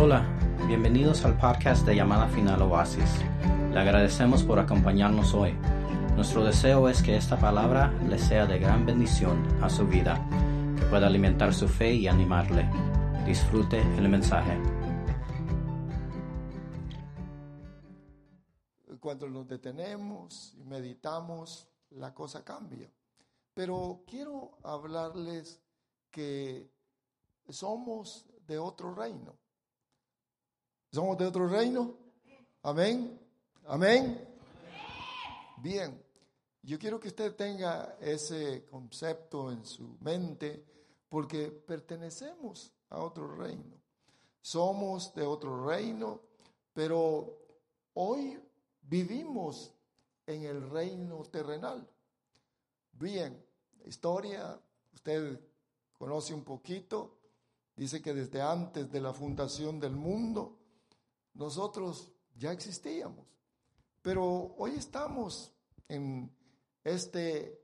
Hola, bienvenidos al podcast de Llamada Final Oasis. Le agradecemos por acompañarnos hoy. Nuestro deseo es que esta palabra le sea de gran bendición a su vida, que pueda alimentar su fe y animarle. Disfrute el mensaje. Cuando nos detenemos y meditamos, la cosa cambia. Pero quiero hablarles que somos de otro reino. ¿Somos de otro reino? Amén. Amén. Bien. Yo quiero que usted tenga ese concepto en su mente porque pertenecemos a otro reino. Somos de otro reino, pero hoy vivimos en el reino terrenal. Bien, historia, usted conoce un poquito, dice que desde antes de la fundación del mundo, nosotros ya existíamos. Pero hoy estamos en este,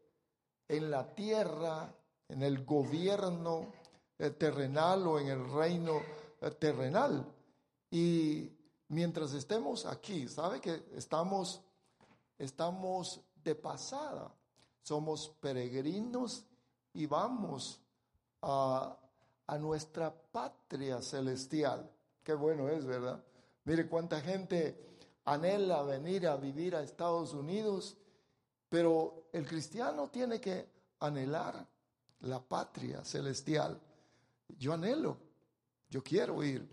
en la tierra, en el gobierno eh, terrenal o en el reino eh, terrenal. Y mientras estemos aquí, ¿sabe que estamos, estamos de pasada? Somos peregrinos y vamos a, a nuestra patria celestial. Qué bueno es, ¿verdad? Mire cuánta gente anhela venir a vivir a Estados Unidos, pero el cristiano tiene que anhelar la patria celestial. Yo anhelo, yo quiero ir.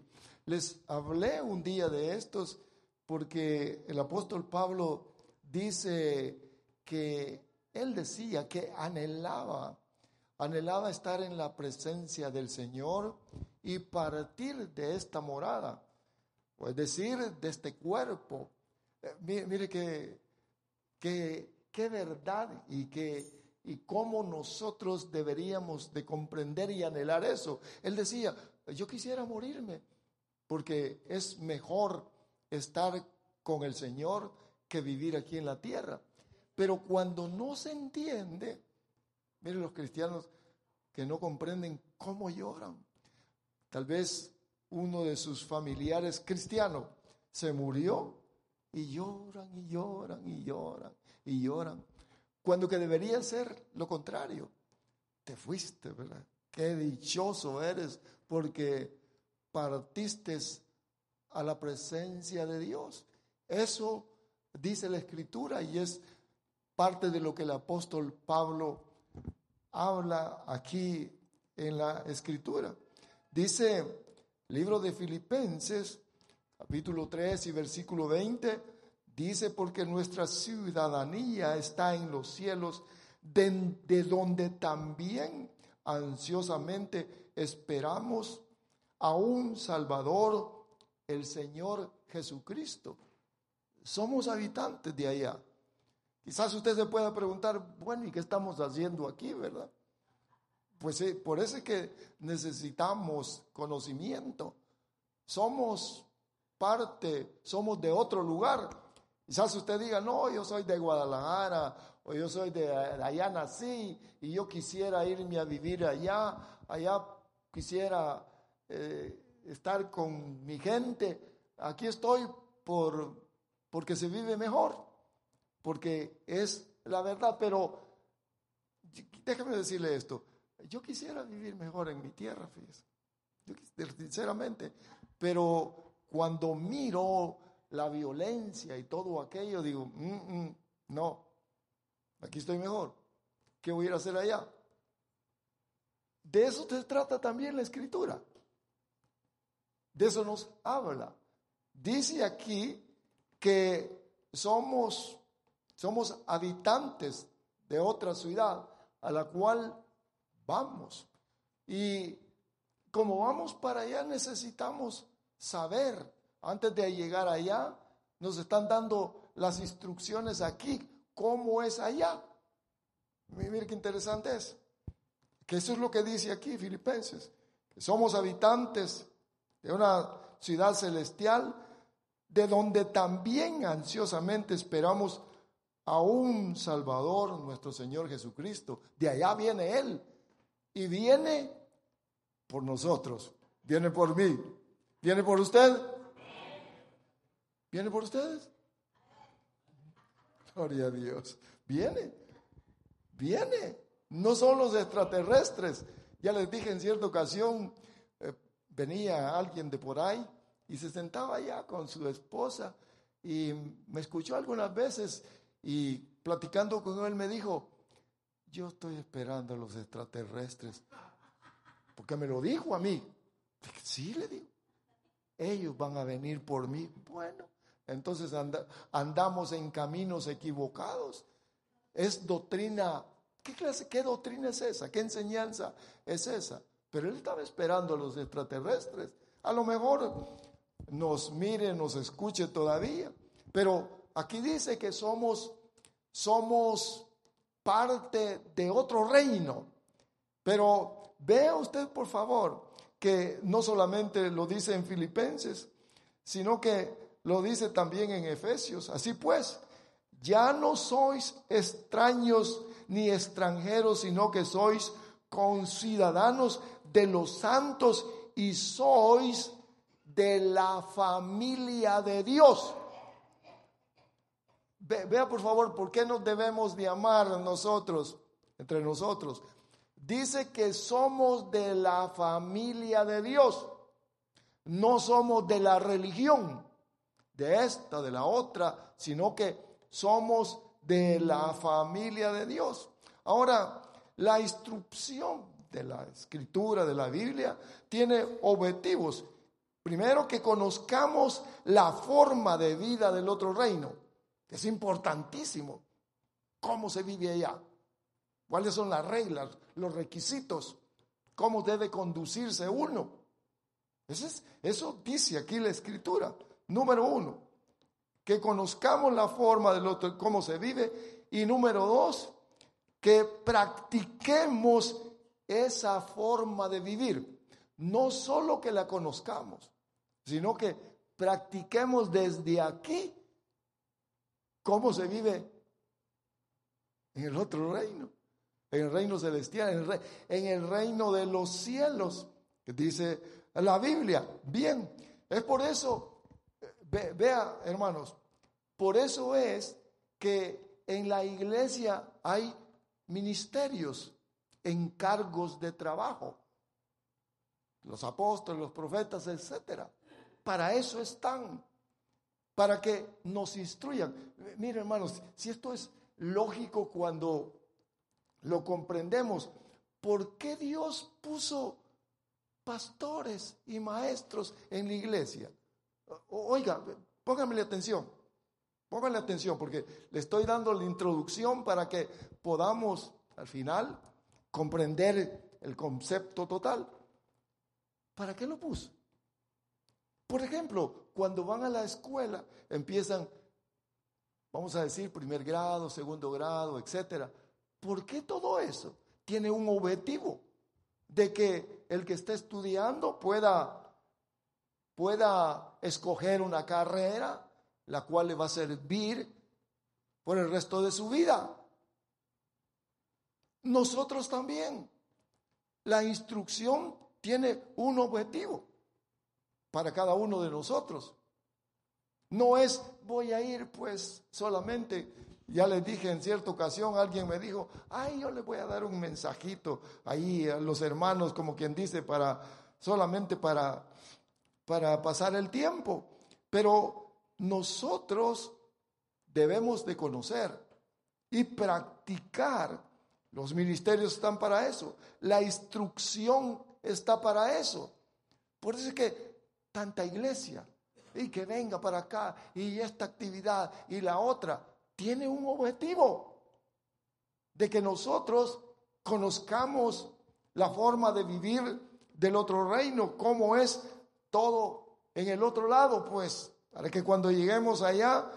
Les hablé un día de estos porque el apóstol Pablo dice que él decía que anhelaba, anhelaba estar en la presencia del Señor y partir de esta morada es decir, de este cuerpo. Eh, mire, que, qué verdad y que y cómo nosotros deberíamos de comprender y anhelar eso. Él decía, yo quisiera morirme porque es mejor estar con el Señor que vivir aquí en la tierra. Pero cuando no se entiende, mire los cristianos que no comprenden cómo lloran. Tal vez uno de sus familiares cristianos se murió y lloran y lloran y lloran y lloran. Cuando que debería ser lo contrario. Te fuiste, ¿verdad? Qué dichoso eres porque partiste a la presencia de Dios. Eso dice la escritura y es parte de lo que el apóstol Pablo habla aquí en la escritura. Dice Libro de Filipenses, capítulo 3 y versículo 20, dice, porque nuestra ciudadanía está en los cielos, de, donde también ansiosamente esperamos a un Salvador, el Señor Jesucristo. Somos habitantes de allá. Quizás usted se pueda preguntar, bueno, ¿y qué estamos haciendo aquí, verdad? Pues por eso es que necesitamos conocimiento. Somos parte, somos de otro lugar. Quizás usted diga, no, yo soy de Guadalajara o yo soy de, allá nací y yo quisiera irme a vivir allá, allá quisiera eh, estar con mi gente. Aquí estoy por, porque se vive mejor, porque es la verdad, pero déjame decirle esto, yo quisiera vivir mejor en mi tierra, fíjese. sinceramente. Pero cuando miro la violencia y todo aquello, digo, mm, mm, no, aquí estoy mejor. ¿Qué voy a ir a hacer allá? De eso se trata también la escritura. De eso nos habla. Dice aquí que somos, somos habitantes de otra ciudad a la cual vamos. Y como vamos para allá necesitamos saber, antes de llegar allá, nos están dando las instrucciones aquí, cómo es allá. Mire qué interesante es. Que eso es lo que dice aquí Filipenses. Que somos habitantes de una ciudad celestial, de donde también ansiosamente esperamos a un Salvador, nuestro Señor Jesucristo. De allá viene Él y viene por nosotros, viene por mí. ¿Viene por usted? ¿Viene por ustedes? Gloria a Dios. Viene. Viene. No son los extraterrestres. Ya les dije en cierta ocasión, eh, venía alguien de por ahí y se sentaba allá con su esposa y me escuchó algunas veces y platicando con él me dijo, yo estoy esperando a los extraterrestres, porque me lo dijo a mí. Sí, le digo, ellos van a venir por mí. Bueno, entonces andamos en caminos equivocados. Es doctrina, ¿qué clase, qué doctrina es esa? ¿Qué enseñanza es esa? Pero él estaba esperando a los extraterrestres. A lo mejor nos mire, nos escuche todavía. Pero aquí dice que somos, somos parte de otro reino. Pero vea usted, por favor, que no solamente lo dice en Filipenses, sino que lo dice también en Efesios. Así pues, ya no sois extraños ni extranjeros, sino que sois conciudadanos de los santos y sois de la familia de Dios. Vea por favor, ¿por qué nos debemos de amar nosotros, entre nosotros? Dice que somos de la familia de Dios, no somos de la religión, de esta, de la otra, sino que somos de la familia de Dios. Ahora, la instrucción de la escritura, de la Biblia, tiene objetivos Primero que conozcamos la forma de vida del otro reino, es importantísimo. ¿Cómo se vive allá? ¿Cuáles son las reglas, los requisitos? ¿Cómo debe conducirse uno? Eso, eso dice aquí la escritura. Número uno, que conozcamos la forma del otro, cómo se vive. Y número dos, que practiquemos esa forma de vivir. No solo que la conozcamos, sino que practiquemos desde aquí cómo se vive en el otro reino, en el reino celestial, en el, reino de los cielos, que dice la Biblia. Bien, es por eso, vea hermanos, por eso es que en la iglesia hay ministerios, encargos de trabajo, los apóstoles, los profetas, etcétera. Para eso están, para que nos instruyan. Miren hermanos, si esto es lógico cuando lo comprendemos, ¿por qué Dios puso pastores y maestros en la iglesia? Oiga, pónganme atención, pónganle atención, porque le estoy dando la introducción para que podamos al final comprender el concepto total. ¿Para qué lo puso? Por ejemplo, cuando van a la escuela, empiezan, vamos a decir, primer grado, segundo grado, etcétera. ¿Por qué todo eso? Tiene un objetivo de que el que esté estudiando pueda, pueda escoger una carrera la cual le va a servir por el resto de su vida. Nosotros también. La instrucción tiene un objetivo para cada uno de nosotros. No es voy a ir pues solamente, ya les dije en cierta ocasión, alguien me dijo, ay, yo le voy a dar un mensajito ahí a los hermanos, como quien dice, para solamente para, para pasar el tiempo. Pero nosotros debemos de conocer y practicar. Los ministerios están para eso. La instrucción está para eso. Por eso es que tanta iglesia y que venga para acá y esta actividad y la otra, tiene un objetivo de que nosotros conozcamos la forma de vivir del otro reino, cómo es todo en el otro lado, pues, para que cuando lleguemos allá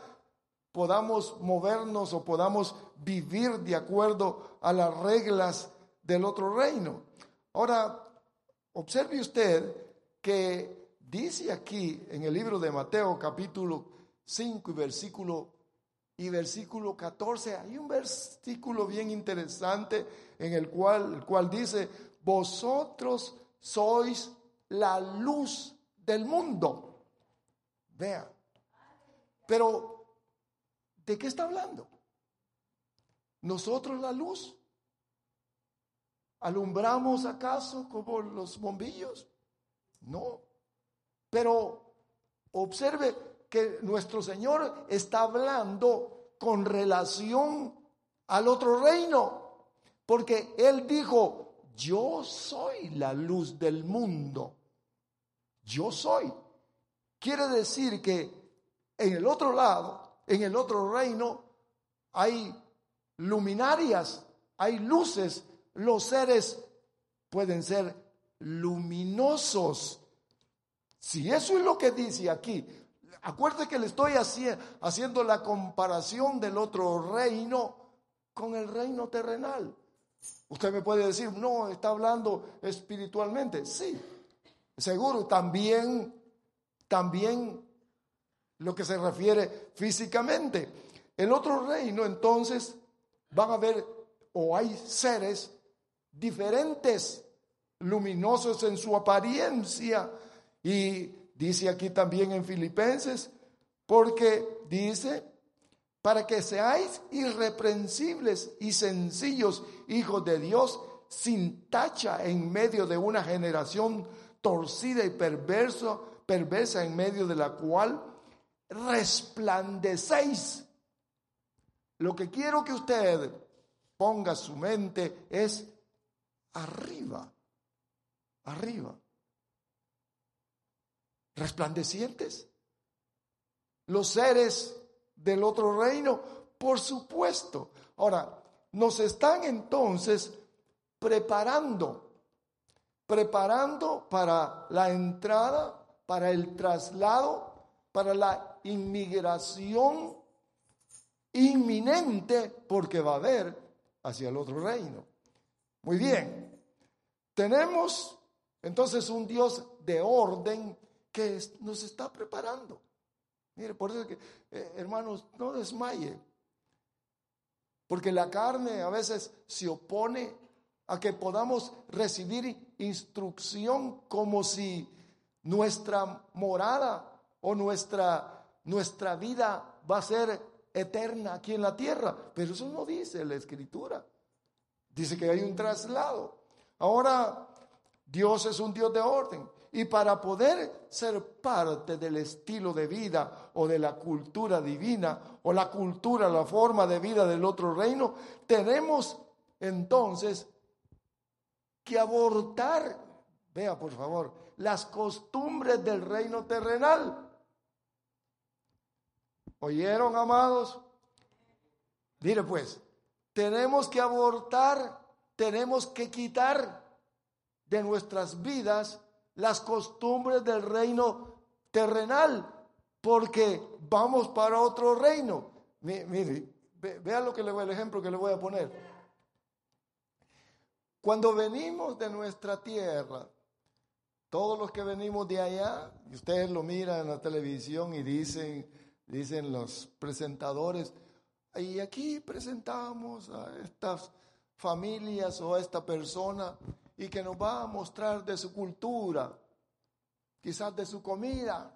podamos movernos o podamos vivir de acuerdo a las reglas del otro reino. Ahora, observe usted que Dice aquí en el libro de Mateo capítulo 5 y versículo y versículo 14, hay un versículo bien interesante en el cual, el cual dice, vosotros sois la luz del mundo. Vea. Pero, ¿de qué está hablando? ¿Nosotros la luz? ¿Alumbramos acaso como los bombillos? No. Pero observe que nuestro Señor está hablando con relación al otro reino, porque Él dijo, yo soy la luz del mundo. Yo soy. Quiere decir que en el otro lado, en el otro reino, hay luminarias, hay luces. Los seres pueden ser luminosos. Si eso es lo que dice aquí, acuérdate que le estoy haciendo la comparación del otro reino con el reino terrenal. Usted me puede decir, no, está hablando espiritualmente. Sí, seguro, también, también lo que se refiere físicamente. El otro reino, entonces, van a ver, o hay seres diferentes, luminosos en su apariencia. Y dice aquí también en Filipenses, porque dice, para que seáis irreprensibles y sencillos hijos de Dios, sin tacha en medio de una generación torcida y perverso, perversa en medio de la cual resplandecéis. Lo que quiero que usted ponga su mente es arriba, arriba. Resplandecientes. Los seres del otro reino? Por supuesto. Ahora, nos están entonces preparando, preparando para la entrada, para el traslado, para la inmigración inminente, porque va a haber hacia el otro reino. Muy bien, tenemos entonces un Dios de orden que nos está preparando. Mire, por eso que, eh, hermanos, no desmaye. Porque la carne a veces se opone a que podamos recibir instrucción como si nuestra morada o nuestra, nuestra vida va a ser eterna aquí en la tierra. Pero eso no dice la escritura. Dice que hay un traslado. Ahora, Dios es un Dios de orden. Y para poder ser parte del estilo de vida o de la cultura divina o la cultura, la forma de vida del otro reino, tenemos entonces que abortar, vea por favor, las costumbres del reino terrenal. ¿Oyeron, amados? Mire pues, tenemos que abortar, tenemos que quitar de nuestras vidas las costumbres del reino terrenal, porque vamos para otro reino. Mire, vea lo que le voy, el ejemplo que le voy a poner. Cuando venimos de nuestra tierra, todos los que venimos de allá, y ustedes lo miran en la televisión y dicen, dicen los presentadores, y aquí presentamos a estas familias o a esta persona y que nos va a mostrar de su cultura, quizás de su comida,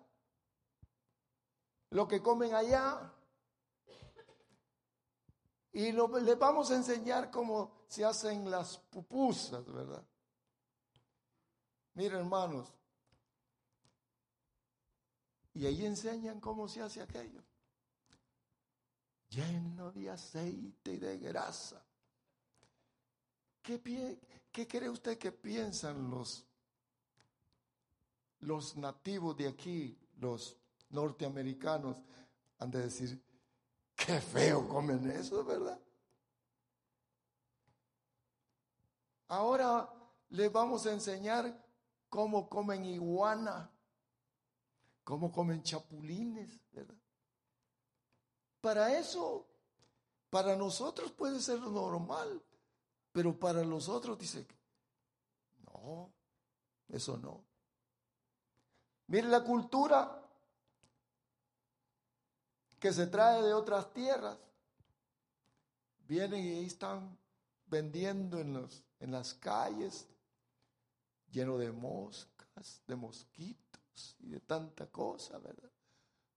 lo que comen allá. Y les vamos a enseñar cómo se hacen las pupusas, ¿verdad? Miren, hermanos, y ahí enseñan cómo se hace aquello. Lleno de aceite y de grasa. ¿Qué, ¿Qué cree usted que piensan los, los nativos de aquí, los norteamericanos? Han de decir, qué feo comen eso, ¿verdad? Ahora les vamos a enseñar cómo comen iguana, cómo comen chapulines, ¿verdad? Para eso, para nosotros puede ser normal, pero para los otros dice, no, eso no. Mire la cultura que se trae de otras tierras. Vienen y están vendiendo en, los, en las calles, lleno de moscas, de mosquitos. y de tanta cosa, ¿verdad?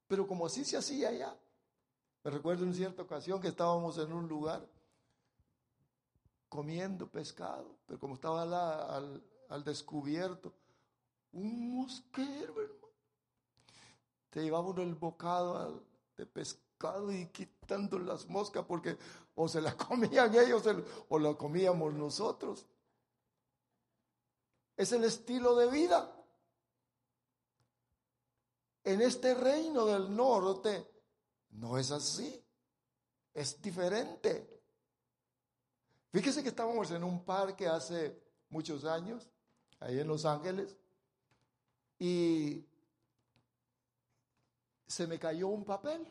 Pero como así se hacía allá. Me recuerdo en cierta ocasión que estábamos en un lugar comiendo pescado, pero como estaba al, al descubierto, un mosquero, hermano. Te llevaba el bocado de pescado y quitando las moscas porque o se la comían ellos o la comíamos nosotros. Es el estilo de vida. En este reino del norte no es así. Es diferente. Fíjese que estábamos en un parque hace muchos años, ahí en Los Ángeles, y se me cayó un papel.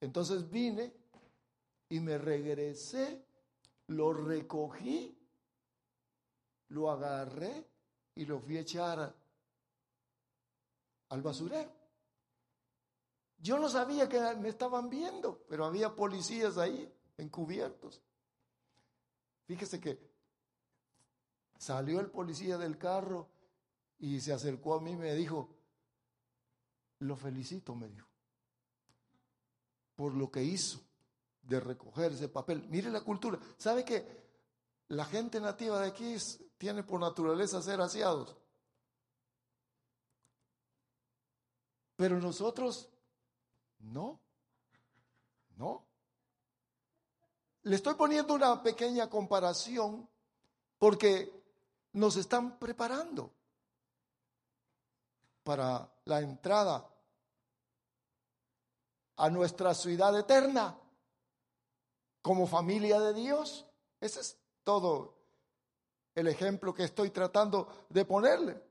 Entonces vine y me regresé, lo recogí, lo agarré y lo fui a echar al basurero. Yo no sabía que me estaban viendo, pero había policías ahí encubiertos. Fíjese que salió el policía del carro y se acercó a mí y me dijo, lo felicito, me dijo, por lo que hizo de recoger ese papel. Mire la cultura. ¿Sabe que la gente nativa de aquí tiene por naturaleza ser aseados? Pero nosotros, no, no. Le estoy poniendo una pequeña comparación porque nos están preparando para la entrada a nuestra ciudad eterna como familia de Dios. Ese es todo el ejemplo que estoy tratando de ponerle.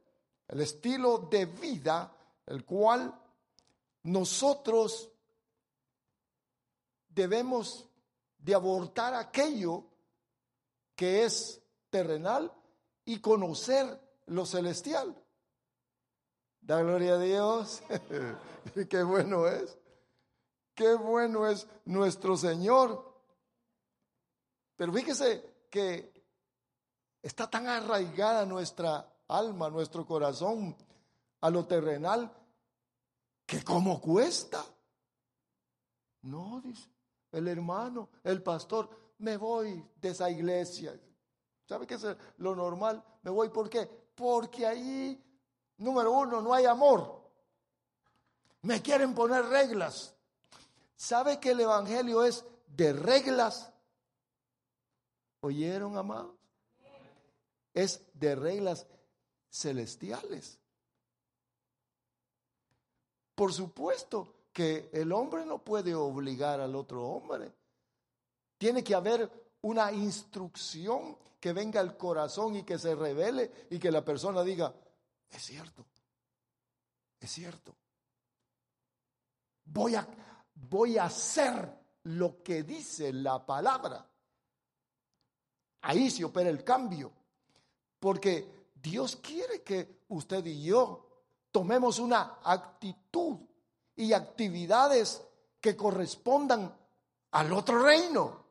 El estilo de vida el cual nosotros debemos de abortar aquello que es terrenal y conocer lo celestial. Da gloria a Dios. Qué bueno es. Qué bueno es nuestro Señor. Pero fíjese que está tan arraigada nuestra alma, nuestro corazón a lo terrenal, que como cuesta. No, dice el hermano, el pastor, me voy de esa iglesia. ¿Sabe qué es lo normal? Me voy, ¿por qué? Porque ahí, número uno, no hay amor. Me quieren poner reglas. ¿Sabe que el Evangelio es de reglas? ¿Oyeron, amados? Es de reglas celestiales. Por supuesto que el hombre no puede obligar al otro hombre. Tiene que haber una instrucción que venga al corazón y que se revele y que la persona diga, es cierto, es cierto. Voy a, voy a hacer lo que dice la palabra. Ahí se opera el cambio. Porque Dios quiere que usted y yo tomemos una actitud y actividades que correspondan al otro reino.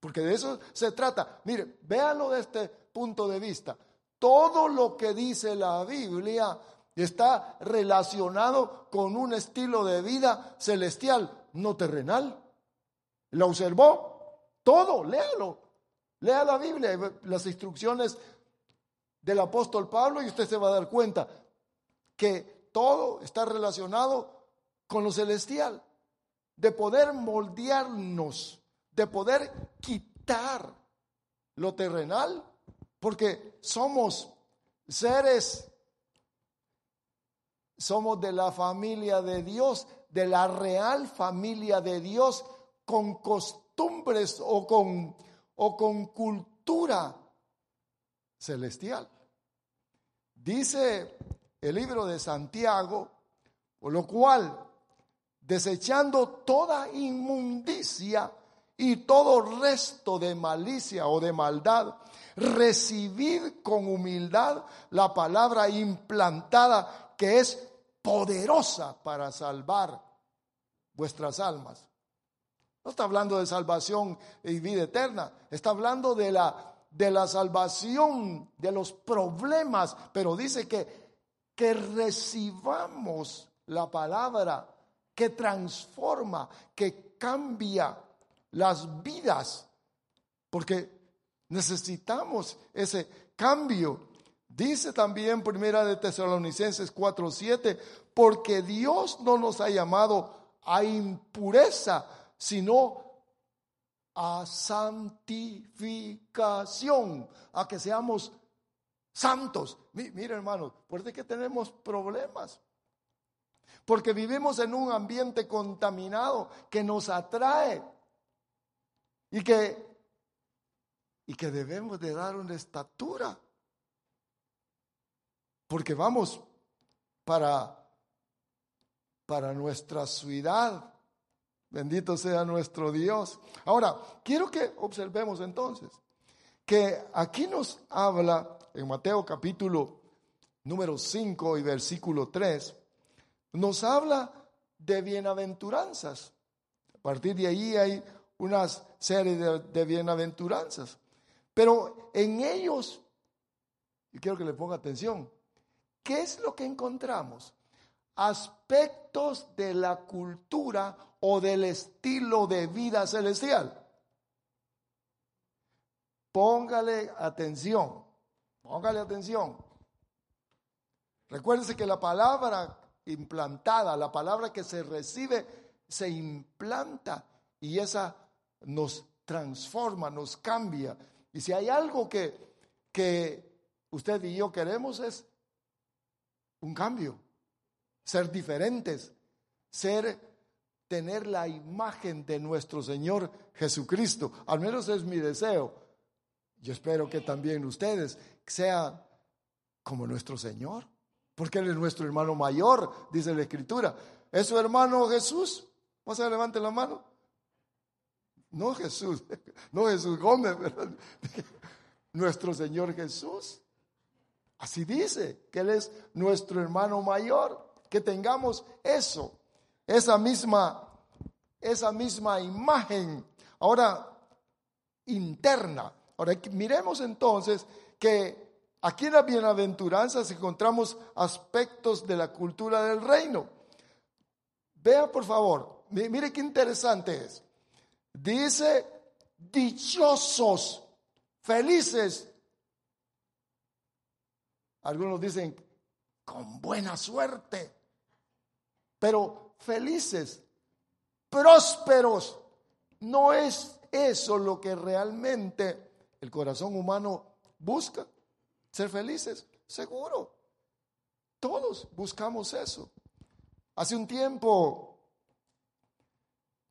Porque de eso se trata. Mire, véanlo de este punto de vista. Todo lo que dice la Biblia está relacionado con un estilo de vida celestial, no terrenal. ¿Lo observó? Todo, léalo. Lea la Biblia, las instrucciones del apóstol Pablo y usted se va a dar cuenta que todo está relacionado con lo celestial, de poder moldearnos, de poder quitar lo terrenal, porque somos seres, somos de la familia de Dios, de la real familia de Dios, con costumbres o con, o con cultura celestial. Dice el libro de Santiago, por lo cual desechando toda inmundicia y todo resto de malicia o de maldad, recibid con humildad la palabra implantada que es poderosa para salvar vuestras almas. No está hablando de salvación y vida eterna, está hablando de la, de la salvación de los problemas, pero dice que que recibamos la palabra que transforma, que cambia las vidas, porque necesitamos ese cambio. Dice también Primera de Tesalonicenses 4:7, porque Dios no nos ha llamado a impureza, sino a santificación, a que seamos santos. Mira, hermanos, por que tenemos problemas. Porque vivimos en un ambiente contaminado que nos atrae y que, y que debemos de dar una estatura. Porque vamos para, para nuestra ciudad. Bendito sea nuestro Dios. Ahora, quiero que observemos entonces que aquí nos habla en Mateo capítulo número 5 y versículo 3, nos habla de bienaventuranzas. A partir de ahí hay una serie de, bienaventuranzas. Pero en ellos, y quiero que le ponga atención, ¿qué es lo que encontramos? Aspectos de la cultura o del estilo de vida celestial. Póngale atención, póngale atención. Recuérdese que la palabra implantada, la palabra que se recibe, se implanta y esa nos transforma, nos cambia. Y si hay algo que, que usted y yo queremos es un cambio, ser diferentes, ser, tener la imagen de nuestro Señor Jesucristo. Al menos es mi deseo. Yo espero que también ustedes sean como nuestro Señor, porque Él es nuestro hermano mayor, dice la Escritura. ¿Es su hermano Jesús? ¿Vas a levantar la mano? No Jesús, no Jesús Gómez, nuestro Señor Jesús. Así dice, que Él es nuestro hermano mayor, que tengamos eso, esa misma, esa misma imagen, ahora interna, Ahora miremos entonces que aquí en las bienaventuranzas encontramos aspectos de la cultura del reino. Vea por favor, mire qué interesante es. Dice, dichosos, felices. Algunos dicen, con buena suerte, pero felices, prósperos. No es eso lo que realmente el corazón humano busca ser felices, seguro. Todos buscamos eso. Hace un tiempo,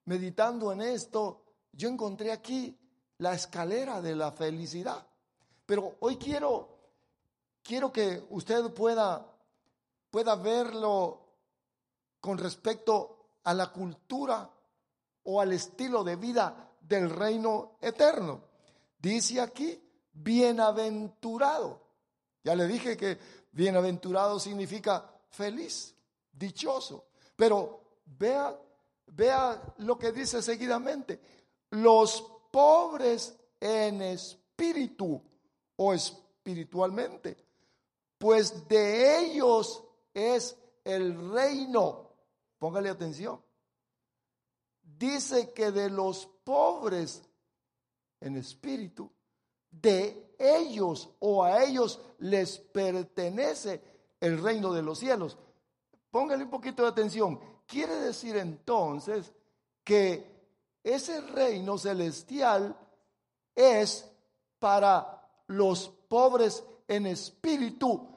meditando en esto, yo encontré aquí la escalera de la felicidad. Pero hoy quiero, quiero que usted pueda, pueda verlo con respecto a la cultura o al estilo de vida del reino eterno. Dice aquí, bienaventurado. Ya le dije que bienaventurado significa feliz, dichoso. Pero vea, vea lo que dice seguidamente. Los pobres en espíritu o espiritualmente, pues de ellos es el reino. Póngale atención. Dice que de los pobres en espíritu, de ellos o a ellos les pertenece el reino de los cielos. Póngale un poquito de atención. Quiere decir entonces que ese reino celestial es para los pobres en espíritu.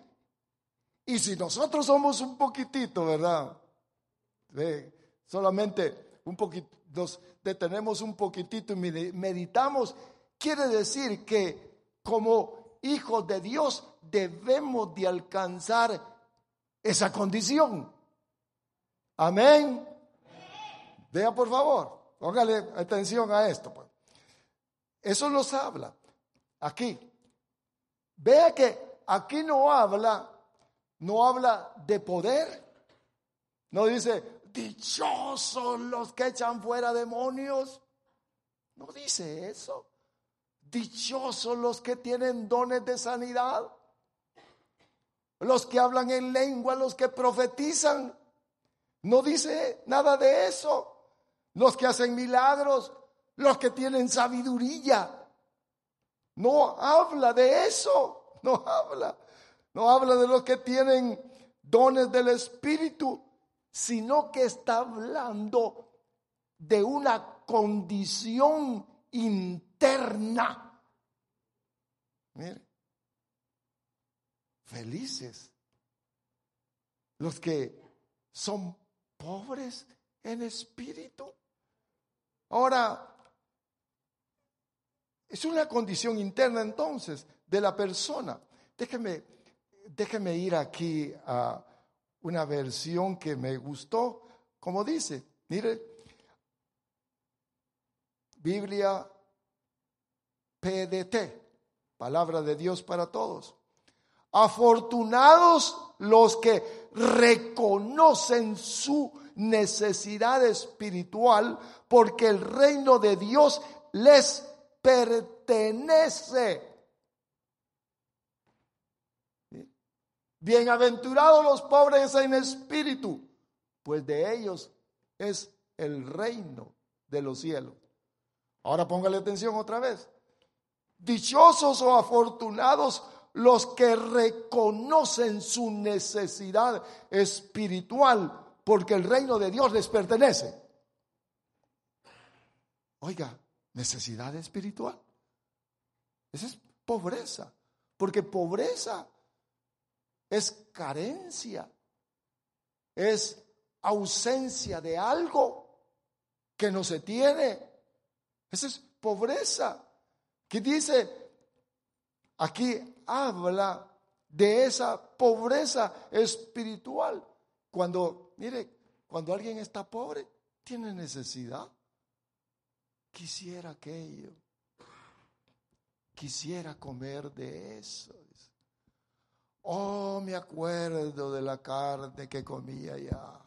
Y si nosotros somos un poquitito, ¿verdad? solamente un poquito, detenemos un poquitito y meditamos, quiere decir que como hijos de Dios debemos de alcanzar esa condición. Amén. Vea por favor, póngale atención a esto. Pues. Eso nos habla aquí. Vea que aquí no habla, no habla de poder. No dice, dichosos los que echan fuera demonios. No dice eso. Dichosos los que tienen dones de sanidad. los que hablan en lengua, los que profetizan. No dice nada de eso. Los que hacen milagros, los que tienen sabiduría. No habla de eso. No habla. No habla de los que tienen dones del Espíritu, sino que está hablando de una condición interna. Mire, felices los que son pobres en espíritu. Ahora, es una condición interna entonces de la persona. Déjeme, déjeme ir aquí a una versión que me gustó, como dice, mire, Biblia PDT, palabra de Dios para todos. Afortunados los que reconocen su necesidad espiritual porque el reino de Dios les pertenece. Bienaventurados los pobres en espíritu, pues de ellos es el reino de los cielos. Ahora póngale atención otra vez. Dichosos o afortunados los que reconocen su necesidad espiritual, porque el reino de Dios les pertenece. Oiga, necesidad espiritual. Esa es pobreza, porque pobreza es carencia, es ausencia de algo que no se tiene. Esa es pobreza. Que dice, aquí habla de esa pobreza espiritual. Cuando, mire, cuando alguien está pobre, tiene necesidad. Quisiera aquello. Quisiera comer de eso. Oh, me acuerdo de la carne que comía ya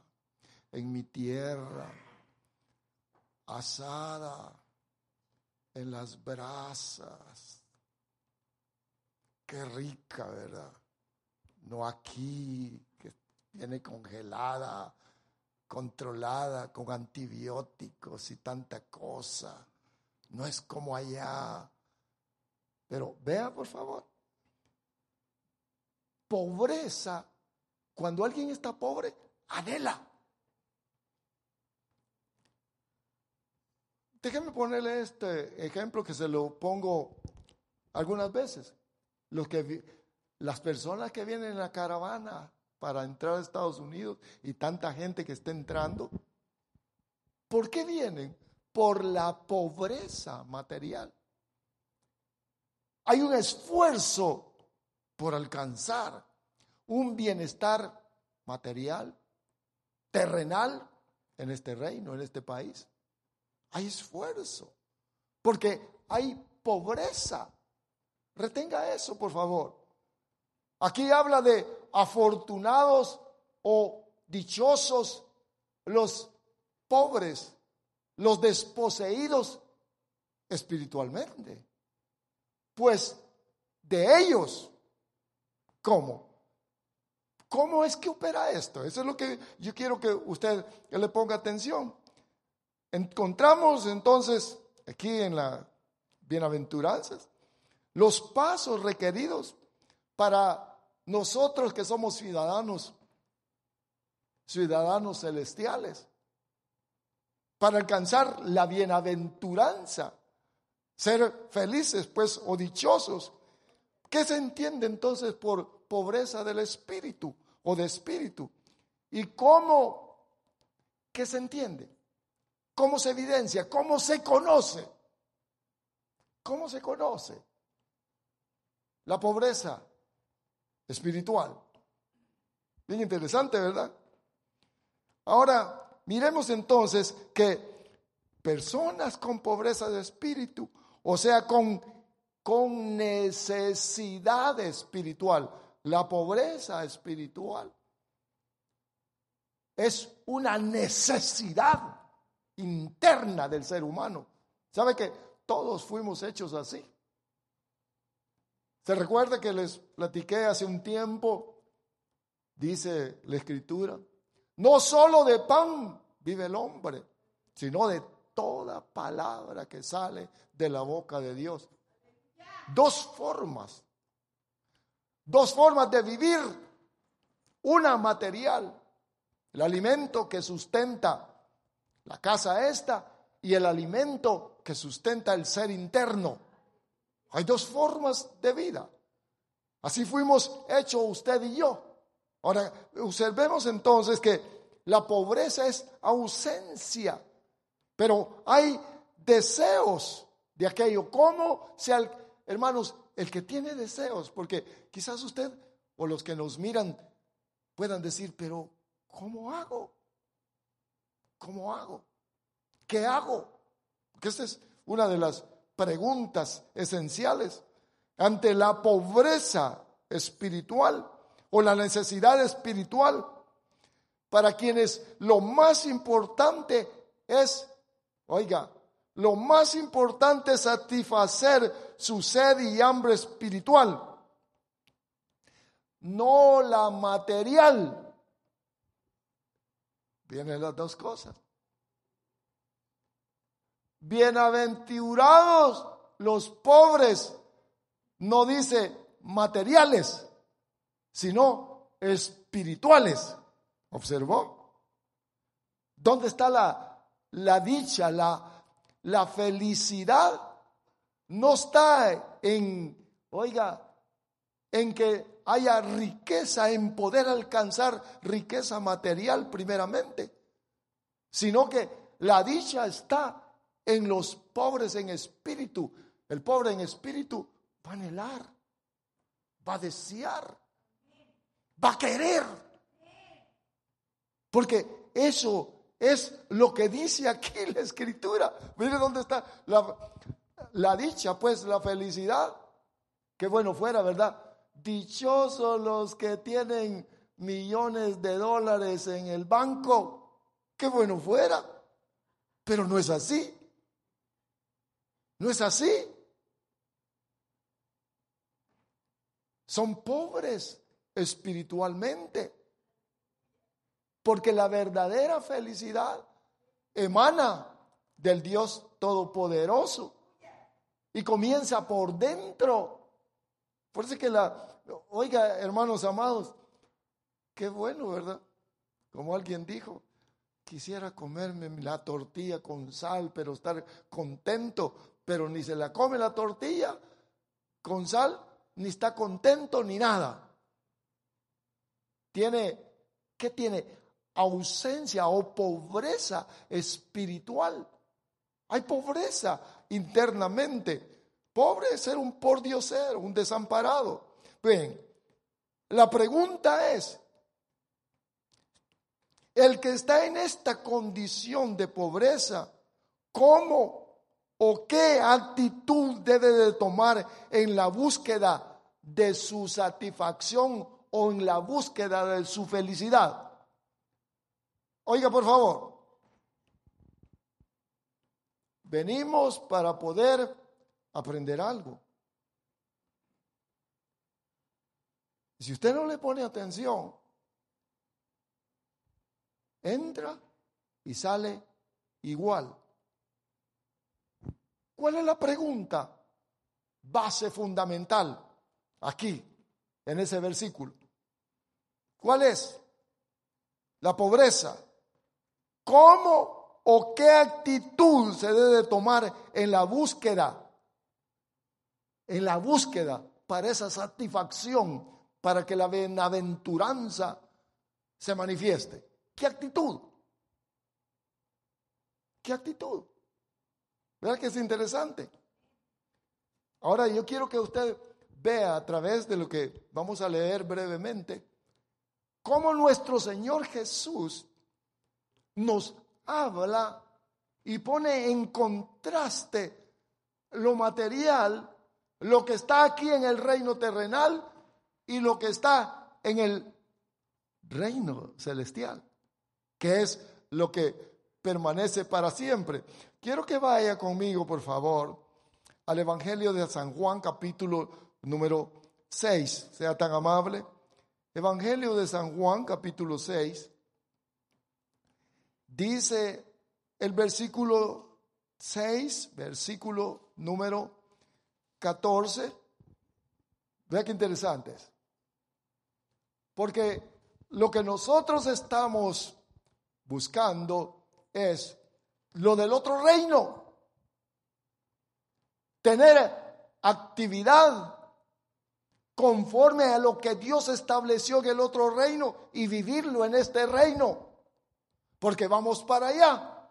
en mi tierra, asada en las brasas. Qué rica, ¿verdad? No aquí, que viene congelada, controlada con antibióticos y tanta cosa. No es como allá. Pero vea, por favor, pobreza, cuando alguien está pobre, anhela. Déjeme ponerle este ejemplo que se lo pongo algunas veces. Los que, las personas que vienen en la caravana para entrar a Estados Unidos y tanta gente que está entrando, ¿por qué vienen? Por la pobreza material. Hay un esfuerzo por alcanzar un bienestar material, terrenal en este reino, en este país. Hay esfuerzo, porque hay pobreza. Retenga eso, por favor. Aquí habla de afortunados o dichosos los pobres, los desposeídos espiritualmente. Pues de ellos ¿Cómo? ¿Cómo es que opera esto? Eso es lo que yo quiero que usted le ponga atención. Encontramos entonces aquí en la bienaventuranzas los pasos requeridos para nosotros que somos ciudadanos, ciudadanos celestiales, para alcanzar la bienaventuranza, ser felices pues o dichosos ¿Qué se entiende entonces por pobreza del espíritu o de espíritu? ¿Y cómo? ¿Qué se entiende? ¿Cómo se evidencia? ¿Cómo se conoce? ¿Cómo se conoce? La pobreza espiritual. Bien interesante, ¿verdad? Ahora, miremos entonces que personas con pobreza de espíritu, o sea, con con necesidad espiritual. La pobreza espiritual es una necesidad interna del ser humano. ¿Sabe que todos fuimos hechos así? Se recuerda que les platiqué hace un tiempo dice la escritura, no solo de pan vive el hombre, sino de toda palabra que sale de la boca de Dios. Dos formas, dos formas de vivir, una material, el alimento que sustenta la casa esta y el alimento que sustenta el ser interno. Hay dos formas de vida. Así fuimos hechos usted y yo. Ahora, observemos entonces que la pobreza es ausencia, pero hay deseos de aquello. ¿Cómo se, hermanos, el que tiene deseos? Porque quizás usted o los que nos miran puedan decir, pero ¿cómo hago? ¿Cómo hago? ¿Qué hago? Que esta es una de las preguntas esenciales ante la pobreza espiritual o la necesidad espiritual, para quienes lo más importante es, oiga, lo más importante es satisfacer su sed y hambre espiritual, no la material. Vienen las dos cosas. Bienaventurados los pobres, no dice materiales, sino espirituales. ¿Observó? ¿Dónde está la, la dicha, la, la felicidad? No está en, oiga, en que haya riqueza, en poder alcanzar riqueza material primeramente, sino que la dicha está en los pobres en espíritu. El pobre en espíritu va a anhelar, va a desear, va a querer. Porque eso es lo que dice aquí la escritura. Mire dónde está la, la dicha, pues la felicidad. Qué bueno fuera, ¿verdad? Dichosos los que tienen millones de dólares en el banco. Qué bueno fuera. Pero no es así. No es así. Son pobres espiritualmente. Porque la verdadera felicidad emana del Dios Todopoderoso y comienza por dentro. Por eso que la, oiga, hermanos amados, qué bueno, ¿verdad? Como alguien dijo, quisiera comerme la tortilla con sal, pero estar contento, pero ni se la come la tortilla con sal, ni está contento ni nada. Tiene, ¿qué tiene? Ausencia o pobreza espiritual. Hay pobreza internamente. Pobre es ser un por ser, un desamparado. Bien, la pregunta es, el que está en esta condición de pobreza, ¿cómo o qué actitud debe de tomar en la búsqueda de su satisfacción o en la búsqueda de su felicidad? Oiga, por favor. Venimos para poder aprender algo. Si usted no le pone atención, entra y sale igual. ¿Cuál es la pregunta base fundamental aquí, en ese versículo? ¿Cuál es? La pobreza. ¿Cómo o qué actitud se debe tomar en la búsqueda? En la búsqueda para esa satisfacción, para que la bienaventuranza se manifieste. ¿Qué actitud? ¿Qué actitud? ¿Verdad que es interesante? Ahora yo quiero que usted vea a través de lo que vamos a leer brevemente, cómo nuestro Señor Jesús nos habla y pone en contraste lo material, lo que está aquí en el reino terrenal y lo que está en el reino celestial que es lo que permanece para siempre. Quiero que vaya conmigo, por favor, al Evangelio de San Juan, capítulo número 6. Sea tan amable. Evangelio de San Juan, capítulo 6, dice el versículo 6, versículo número 14. Vea qué interesante es. Porque lo que nosotros estamos buscando es lo del otro reino. Tener actividad conforme a lo que Dios estableció en el otro reino y vivirlo en este reino. Porque vamos para allá.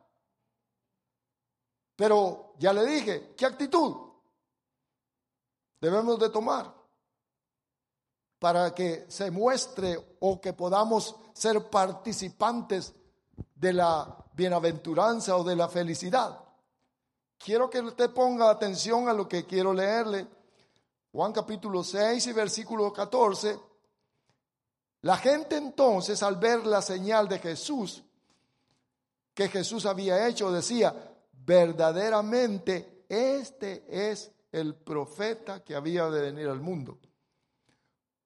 Pero ya le dije, ¿qué actitud debemos de tomar para que se muestre o que podamos ser participantes de la bienaventuranza o de la felicidad? Quiero que usted ponga atención a lo que quiero leerle. Juan capítulo 6 y versículo 14. La gente entonces al ver la señal de Jesús que Jesús había hecho decía, verdaderamente este es el profeta que había de venir al mundo.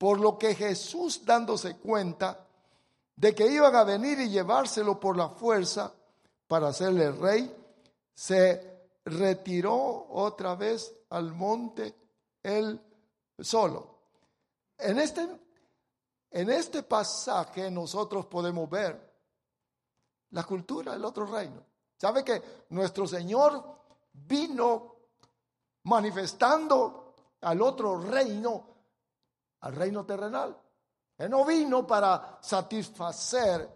Por lo que Jesús dándose cuenta de que iban a venir y llevárselo por la fuerza para hacerle rey, se retiró otra vez al monte él solo. En este, en este pasaje nosotros podemos ver la cultura del otro reino. ¿Sabe que nuestro Señor vino manifestando al otro reino, al reino terrenal? Él no vino para satisfacer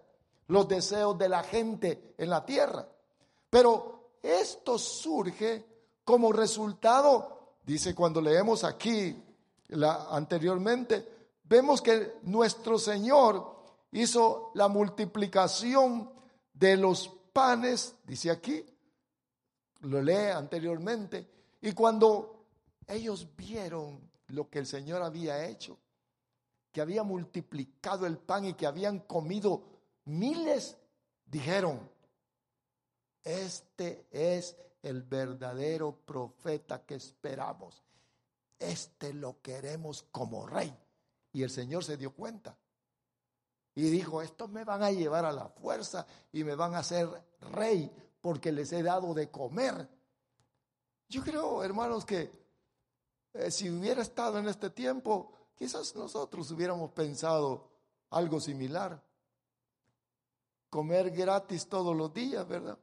los deseos de la gente en la tierra. Pero esto surge como resultado, dice cuando leemos aquí la, anteriormente, vemos que nuestro Señor hizo la multiplicación de los panes, dice aquí, lo lee anteriormente, y cuando ellos vieron lo que el Señor había hecho, que había multiplicado el pan y que habían comido miles, dijeron, este es el verdadero profeta que esperamos. Este lo queremos como rey. Y el Señor se dio cuenta. Y dijo, estos me van a llevar a la fuerza y me van a hacer rey porque les he dado de comer. Yo creo, hermanos, que eh, si hubiera estado en este tiempo, quizás nosotros hubiéramos pensado algo similar. Comer gratis todos los días, ¿verdad?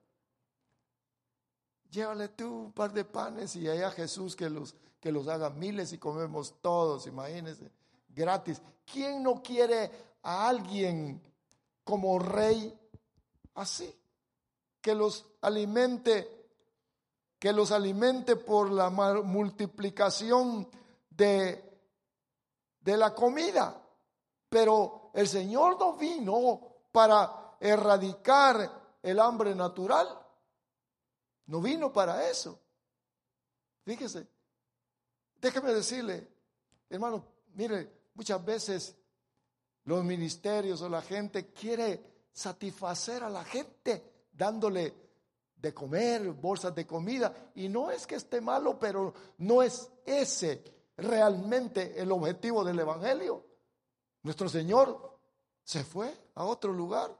Llévale tú un par de panes y allá Jesús que los, que los haga miles y comemos todos, imagínense, gratis. ¿Quién no quiere a alguien como rey así, que los alimente, que los alimente por la multiplicación de, de la comida. Pero el Señor no vino para erradicar el hambre natural. No vino para eso. Fíjese, déjeme decirle, hermano, mire, muchas veces los ministerios o la gente quiere satisfacer a la gente dándole de comer, bolsas de comida. Y no es que esté malo, pero no es ese realmente el objetivo del Evangelio. Nuestro Señor se fue a otro lugar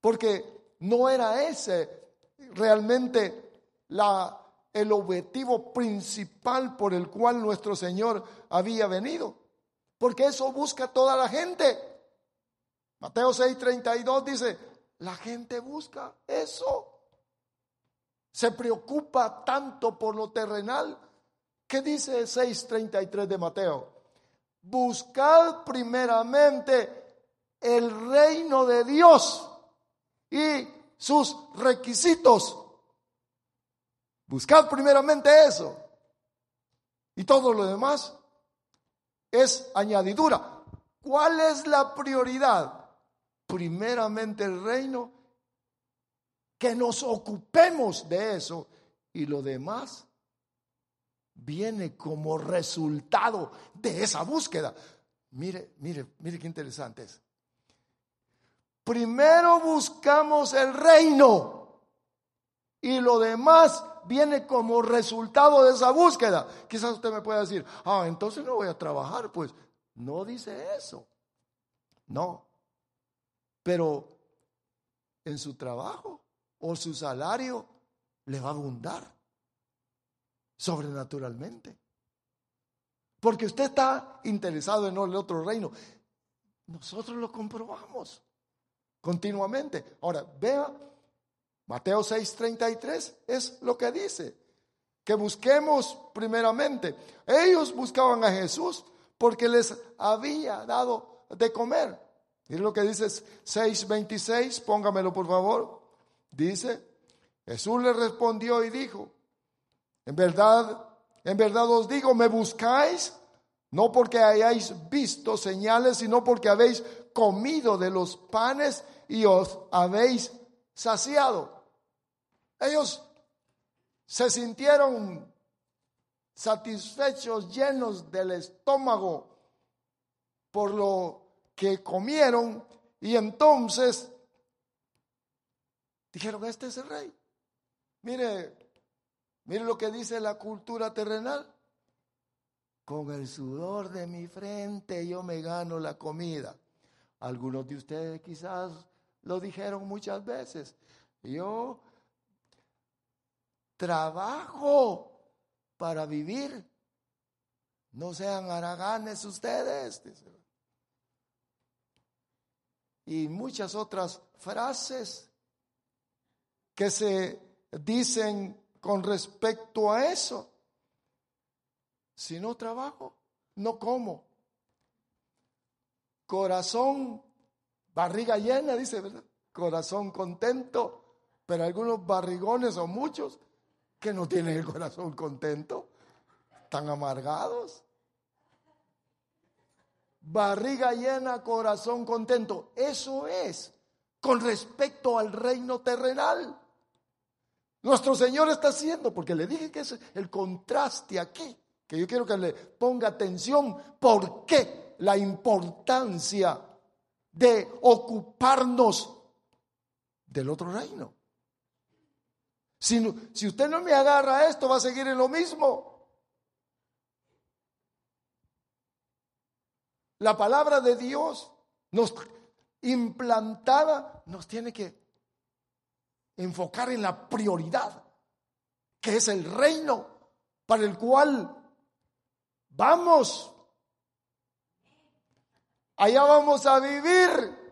porque no era ese realmente la, el objetivo principal por el cual nuestro Señor había venido. Porque eso busca toda la gente. Mateo 6:32 dice, la gente busca eso. Se preocupa tanto por lo terrenal. ¿Qué dice 6:33 de Mateo? Buscad primeramente el reino de Dios y sus requisitos. Buscad primeramente eso. Y todo lo demás es añadidura. ¿Cuál es la prioridad? Primeramente el reino, que nos ocupemos de eso y lo demás viene como resultado de esa búsqueda. Mire, mire, mire qué interesante es. Primero buscamos el reino y lo demás viene como resultado de esa búsqueda. Quizás usted me pueda decir, ah, entonces no voy a trabajar. Pues no dice eso. No. Pero en su trabajo o su salario le va a abundar sobrenaturalmente. Porque usted está interesado en el otro reino. Nosotros lo comprobamos continuamente. Ahora, vea, Mateo 6:33 es lo que dice, que busquemos primeramente. Ellos buscaban a Jesús porque les había dado de comer. Mire lo que dice 6:26, póngamelo por favor. Dice, Jesús le respondió y dijo, en verdad, en verdad os digo, me buscáis no porque hayáis visto señales, sino porque habéis comido de los panes y os habéis saciado. Ellos se sintieron satisfechos, llenos del estómago por lo que comieron y entonces dijeron, este es el rey. Mire, mire lo que dice la cultura terrenal. Con el sudor de mi frente yo me gano la comida. Algunos de ustedes quizás lo dijeron muchas veces. Yo trabajo para vivir. No sean haraganes ustedes. Y muchas otras frases que se dicen con respecto a eso. Si no trabajo, no como. Corazón, barriga llena, dice, ¿verdad? Corazón contento, pero algunos barrigones o muchos que no tienen el corazón contento, están amargados. Barriga llena, corazón contento. Eso es con respecto al reino terrenal. Nuestro Señor está haciendo, porque le dije que es el contraste aquí, que yo quiero que le ponga atención, ¿por qué la importancia de ocuparnos del otro reino? Si, usted no me agarra esto, va a seguir en lo mismo. La palabra de Dios nos implantada nos tiene que enfocar en la prioridad, que es el reino para el cual vamos. Allá vamos a vivir.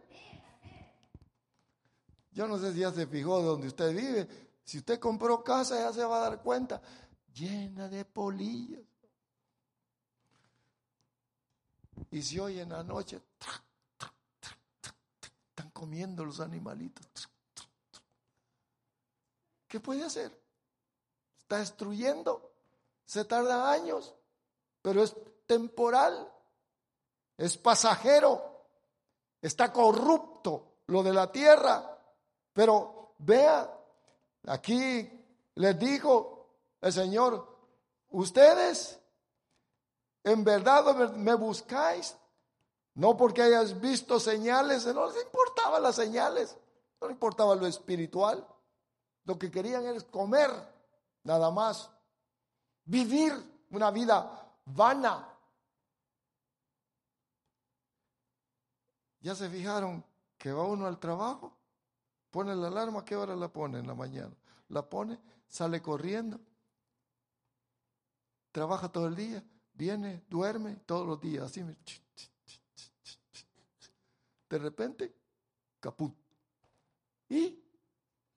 Yo no sé si ya se fijó de donde usted vive, si usted compró casa, ya se va a dar cuenta, llena de polillas. Y si hoy en la noche están comiendo los animalitos. ¿Qué puede hacer? Está destruyendo. Se tarda años, pero es temporal, es pasajero, está corrupto lo de la tierra. Pero vea Aquí les dijo el Señor, ustedes en verdad me buscáis, no porque hayas visto señales, no les importaban las señales, no les importaba lo espiritual, lo que querían era comer, nada más, vivir una vida vana. ¿Ya se fijaron que va uno al trabajo? Pone la alarma, ¿qué hora la pone? En la mañana. La pone, sale corriendo, trabaja todo el día, viene, duerme todos los días, así. De repente, caput. Y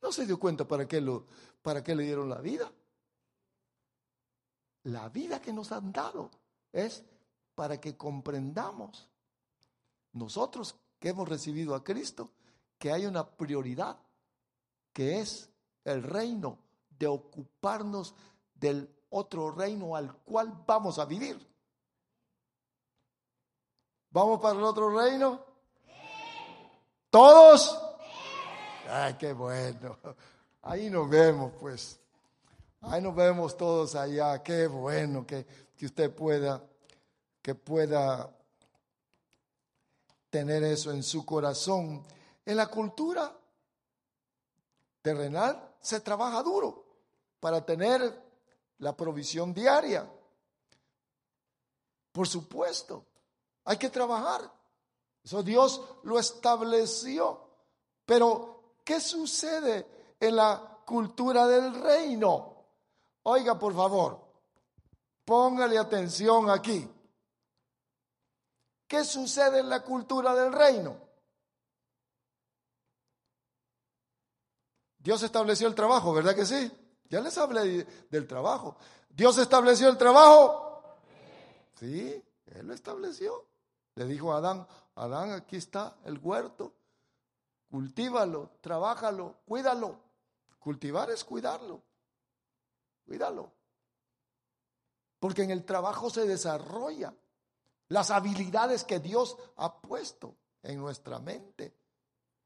no se dio cuenta para qué, lo, para qué le dieron la vida. La vida que nos han dado es para que comprendamos nosotros que hemos recibido a Cristo que hay una prioridad, que es el reino, de ocuparnos del otro reino al cual vamos a vivir. ¿Vamos para el otro reino? ¿Todos? Ay, qué bueno. Ahí nos vemos, pues. Ahí nos vemos todos allá. Qué bueno que, que usted pueda, que pueda tener eso en su corazón en la cultura terrenal se trabaja duro para tener la provisión diaria. Por supuesto, hay que trabajar. Eso Dios lo estableció. Pero, ¿qué sucede en la cultura del reino? Oiga, por favor, póngale atención aquí. ¿Qué sucede en la cultura del reino? Dios estableció el trabajo, ¿verdad que sí? Ya les hablé del trabajo. Dios estableció el trabajo. Sí, Él lo estableció. Le dijo a Adán, Adán, aquí está el huerto. Cultívalo, trabájalo, cuídalo. Cultivar es cuidarlo. Cuídalo. Porque en el trabajo se desarrolla las habilidades que Dios ha puesto en nuestra mente,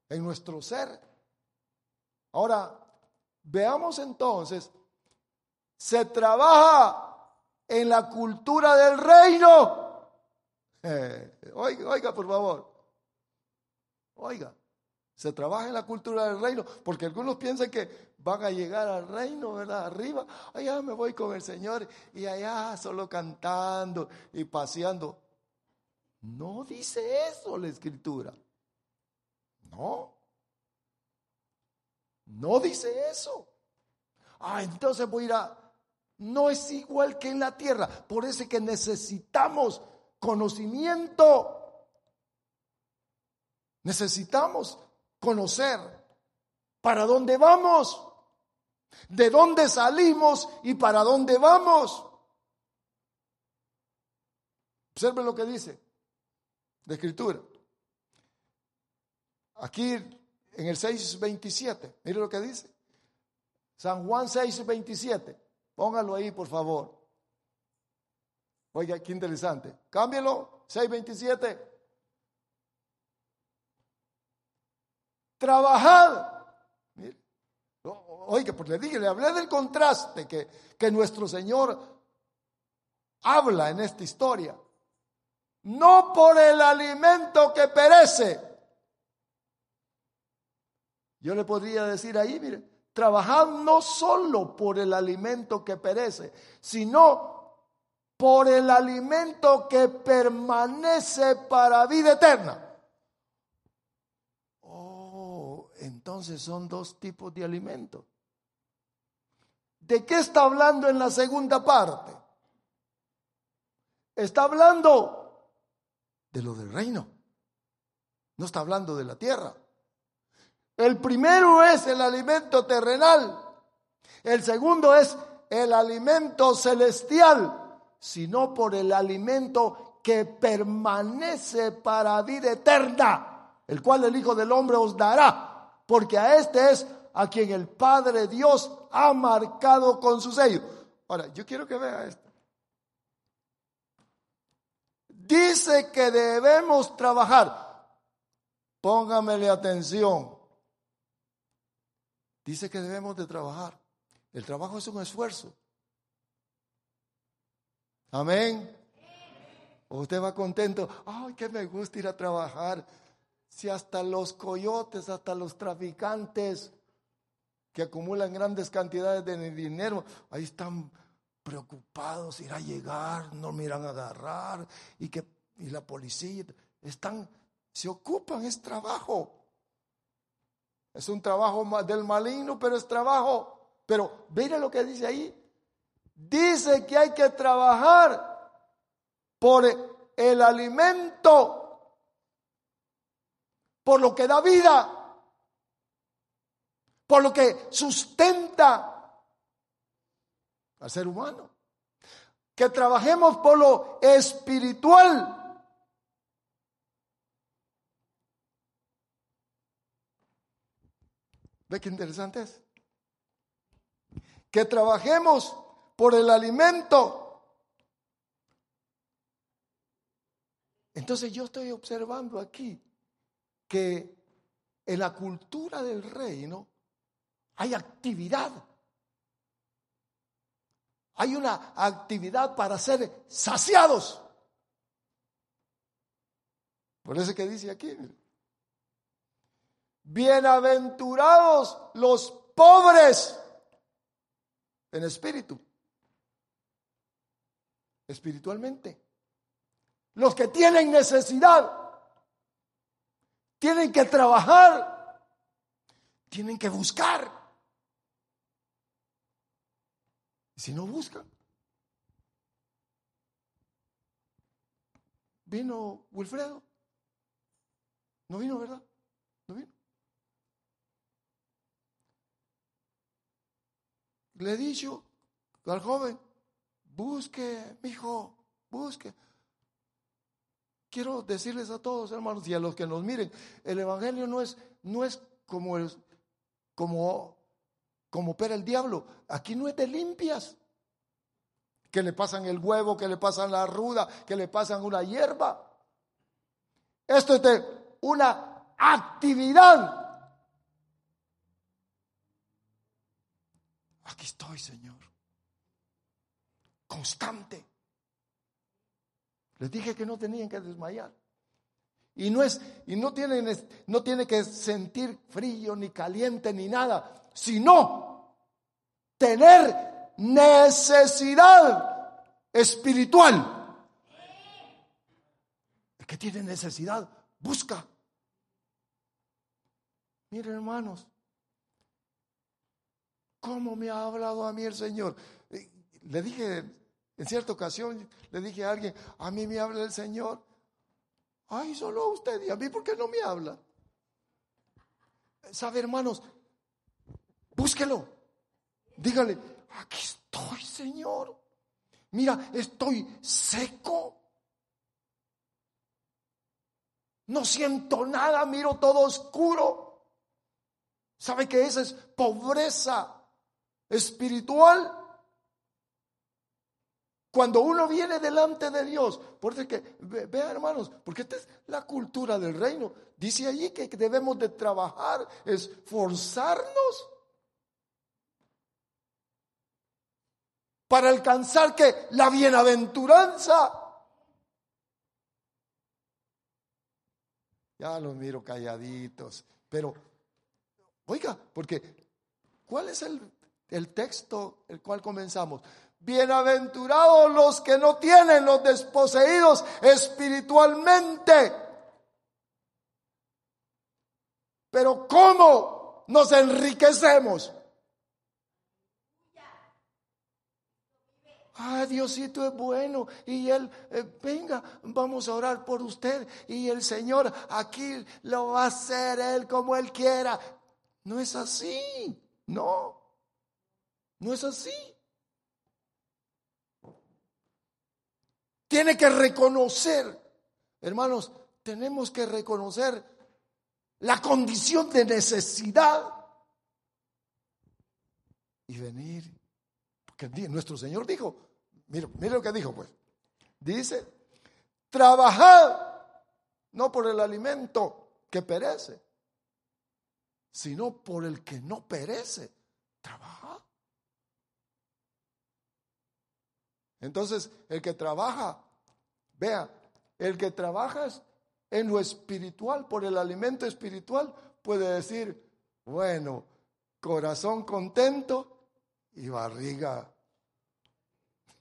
en nuestro ser. Ahora, veamos entonces, se trabaja en la cultura del reino. oiga, oiga, por favor. Oiga, se trabaja en la cultura del reino, porque algunos piensan que van a llegar al reino, ¿verdad? Arriba, allá me voy con el Señor y allá solo cantando y paseando. No dice eso la escritura. No. No dice eso. Ah, entonces voy a ir a... No es igual que en la tierra. Por eso es que necesitamos conocimiento. Necesitamos conocer para dónde vamos, de dónde salimos y para dónde vamos. Observen lo que dice la escritura. Aquí en el 6.27. Mire lo que dice. San Juan 6.27. Póngalo ahí, por favor. Oiga, qué interesante. Cámbielo. 6.27. Trabajad. Oiga, pues le dije, le hablé del contraste que, que nuestro Señor habla en esta historia. No por el alimento que perece yo le podría decir ahí, mire, trabajad no solo por el alimento que perece, sino por el alimento que permanece para vida eterna. Oh, entonces son dos tipos de alimentos. ¿De qué está hablando en la segunda parte? Está hablando de lo del reino. No está hablando de la tierra. El primero es el alimento terrenal. El segundo es el alimento celestial, sino por el alimento que permanece para vida eterna, el cual el Hijo del Hombre os dará, porque a este es a quien el Padre Dios ha marcado con su sello. Ahora, yo quiero que vea esto. Dice que debemos trabajar. Póngamele atención. Dice que debemos de trabajar. El trabajo es un esfuerzo. Amén. usted va contento. Ay, que me gusta ir a trabajar. Si hasta los coyotes, hasta los traficantes que acumulan grandes cantidades de dinero, ahí están preocupados, irá a llegar, no miran a agarrar y que y la policía están se ocupan, es trabajo. Es un trabajo del maligno, pero es trabajo. Pero mire lo que dice ahí. Dice que hay que trabajar por el alimento, por lo que da vida, por lo que sustenta al ser humano. Que trabajemos por lo espiritual ¿Ve qué interesante es? Que trabajemos por el alimento. Entonces yo estoy observando aquí que en la cultura del reino hay actividad. Hay una actividad para ser saciados. Por eso que dice aquí, Bienaventurados los pobres en espíritu, espiritualmente. Los que tienen necesidad. Tienen que trabajar, tienen que buscar. Si no buscan, vino Wilfredo. No vino, ¿verdad? No vino. Le he dicho al joven, busque, mi hijo, busque. Quiero decirles a todos, hermanos, y a los que nos miren, el evangelio no es, no es como como, como opera el diablo. Aquí no es de limpias. Que le pasan el huevo, que le pasan la ruda, que le pasan una hierba. Esto es de una actividad. Aquí estoy, Señor. Constante. Les dije que no tenían que desmayar. Y no es y no tienen no tiene que sentir frío ni caliente ni nada, sino tener necesidad espiritual. El que tiene necesidad busca. Miren, hermanos, cómo me ha hablado a mí el Señor. Le dije en cierta ocasión le dije a alguien, a mí me habla el Señor. Ay, solo a usted y a mí, ¿por qué no me habla? ¿Sabe, hermanos? Búsquelo. Dígale, aquí estoy, Señor. Mira, estoy seco. No siento nada, miro todo oscuro. ¿Sabe que esa es pobreza espiritual? Cuando uno viene delante de Dios, por eso que, vean hermanos, porque esta es la cultura del reino. Dice allí que debemos de trabajar, esforzarnos para alcanzar que la bienaventuranza. Ya los miro calladitos, pero oiga, porque ¿cuál es el, el texto el cual comenzamos? Bienaventurados los que no tienen los desposeídos espiritualmente. Pero ¿cómo nos enriquecemos? Ah, Diosito es bueno y Él, eh, venga, vamos a orar por usted y el Señor aquí lo va a hacer Él como Él quiera. No es así, no, no es así. Tiene que reconocer, hermanos, tenemos que reconocer la condición de necesidad y venir. Porque nuestro Señor dijo, mire, mire lo que dijo pues, dice, trabajad no por el alimento que perece, sino por el que no perece. Trabajad. Entonces, el que trabaja, vea, el que trabaja en lo espiritual, por el alimento espiritual, puede decir, bueno, corazón contento y barriga.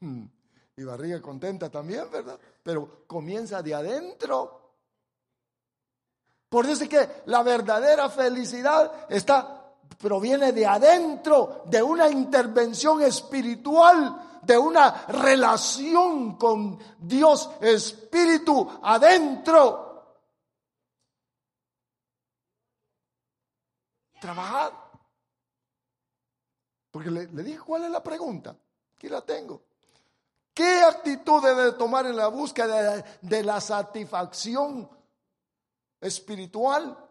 Y barriga contenta también, ¿verdad? Pero comienza de adentro. Por eso es que la verdadera felicidad está proviene de adentro, de una intervención espiritual de una relación con Dios Espíritu adentro. Trabajar. Porque le, dije cuál es la pregunta. Aquí la tengo. ¿Qué actitud debe tomar en la búsqueda de, de la satisfacción espiritual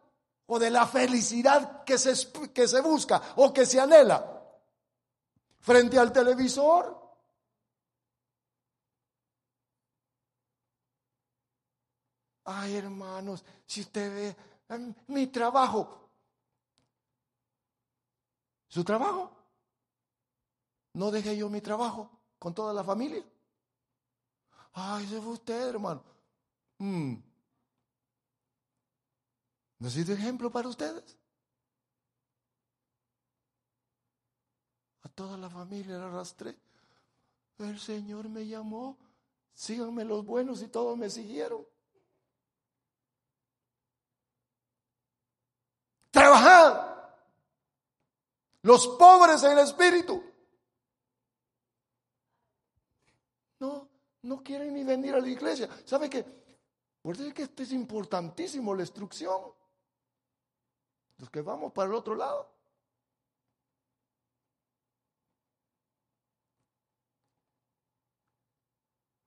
o de la felicidad que se, que se busca o que se anhela? Frente al televisor, Ay, hermanos, si usted ve em, mi trabajo, su trabajo, no deje yo mi trabajo con toda la familia. Ay, se fue usted, hermano. Mm. ¿No ejemplo para ustedes? A toda la familia la arrastré. El Señor me llamó, síganme los buenos y todos me siguieron. Trabajad los pobres en el espíritu. No, no quieren ni venir a la iglesia. ¿Sabe qué? Por eso es que esto es importantísimo, la instrucción. Los que vamos para el otro lado.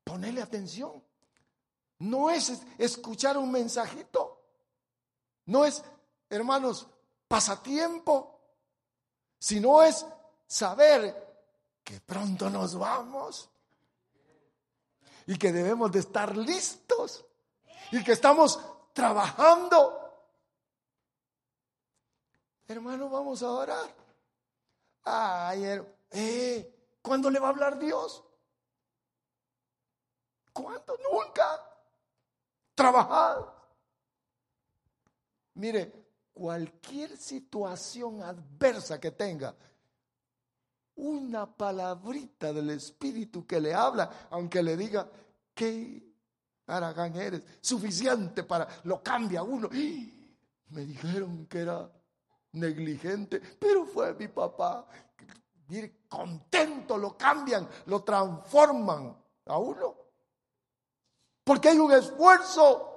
Ponele atención. No es escuchar un mensajito. No es, hermanos, pasatiempo. Sino es saber que pronto nos vamos y que debemos de estar listos y que estamos trabajando. Hermano, vamos a orar. Ay, eh, ¿cuándo le va a hablar Dios? ¿Cuándo? Nunca. Trabajad. Mire, cualquier situación adversa que tenga, una palabrita del Espíritu que le habla, aunque le diga, que Aragán eres? Suficiente para, lo cambia uno. Me dijeron que era negligente, pero fue mi papá. Mire, contento, lo cambian, lo transforman a uno. Porque hay un esfuerzo.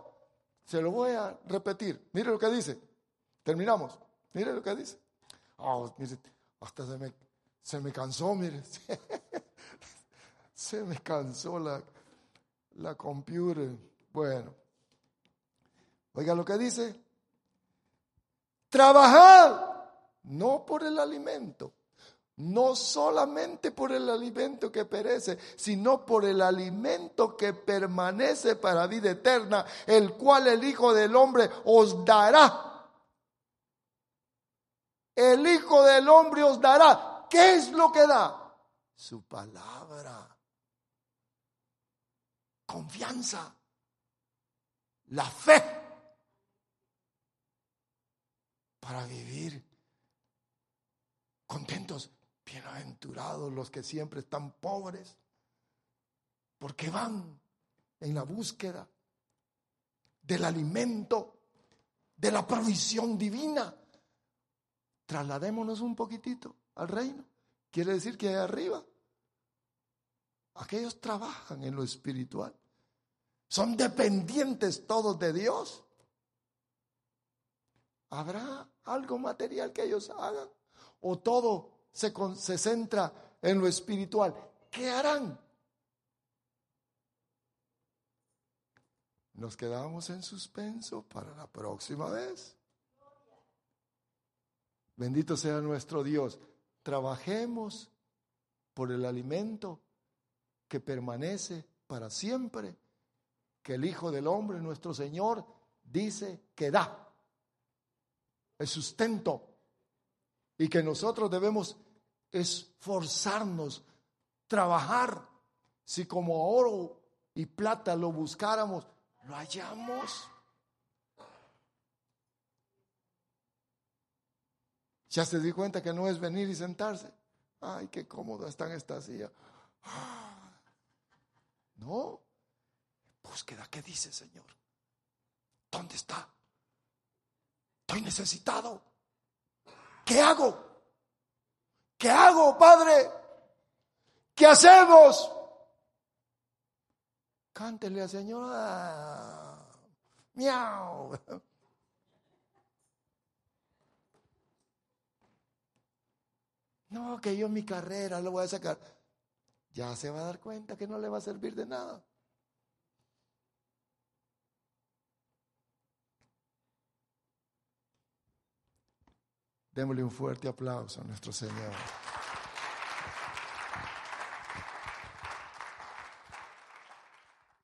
Se lo voy a repetir. Mire lo que dice. Terminamos. Mire lo que dice. Oh, mire, hasta se me, se me cansó, mire. se me cansó la, la computer. Bueno, oiga lo que dice. Trabajad, no por el alimento, no solamente por el alimento que perece, sino por el alimento que permanece para vida eterna, el cual el Hijo del Hombre os dará. El Hijo del Hombre os dará. ¿Qué es lo que da? Su palabra confianza, la fe para vivir contentos, bienaventurados los que siempre están pobres, porque van en la búsqueda del alimento, de la provisión divina. Trasladémonos un poquitito al reino. Quiere decir que arriba Aquellos trabajan en lo espiritual. Son dependientes todos de Dios. ¿Habrá algo material que ellos hagan? ¿O todo se, se centra en lo espiritual? ¿Qué harán? Nos quedamos en suspenso para la próxima vez. Bendito sea nuestro Dios. Trabajemos por el alimento que permanece para siempre, que el Hijo del Hombre, nuestro Señor, dice que da el sustento y que nosotros debemos esforzarnos, trabajar. Si como oro y plata lo buscáramos, lo hallamos. Ya se di cuenta que no es venir y sentarse. Ay, qué cómodo está en esta silla. No. Búsqueda, ¿qué dice Señor? ¿Dónde está? Estoy necesitado. ¿Qué hago? ¿Qué hago, Padre? ¿Qué hacemos? Cántele al Señor. Miau. No, que yo mi carrera lo voy a sacar ya se va a dar cuenta que no le va a servir de nada. Démosle un fuerte aplauso a nuestro Señor.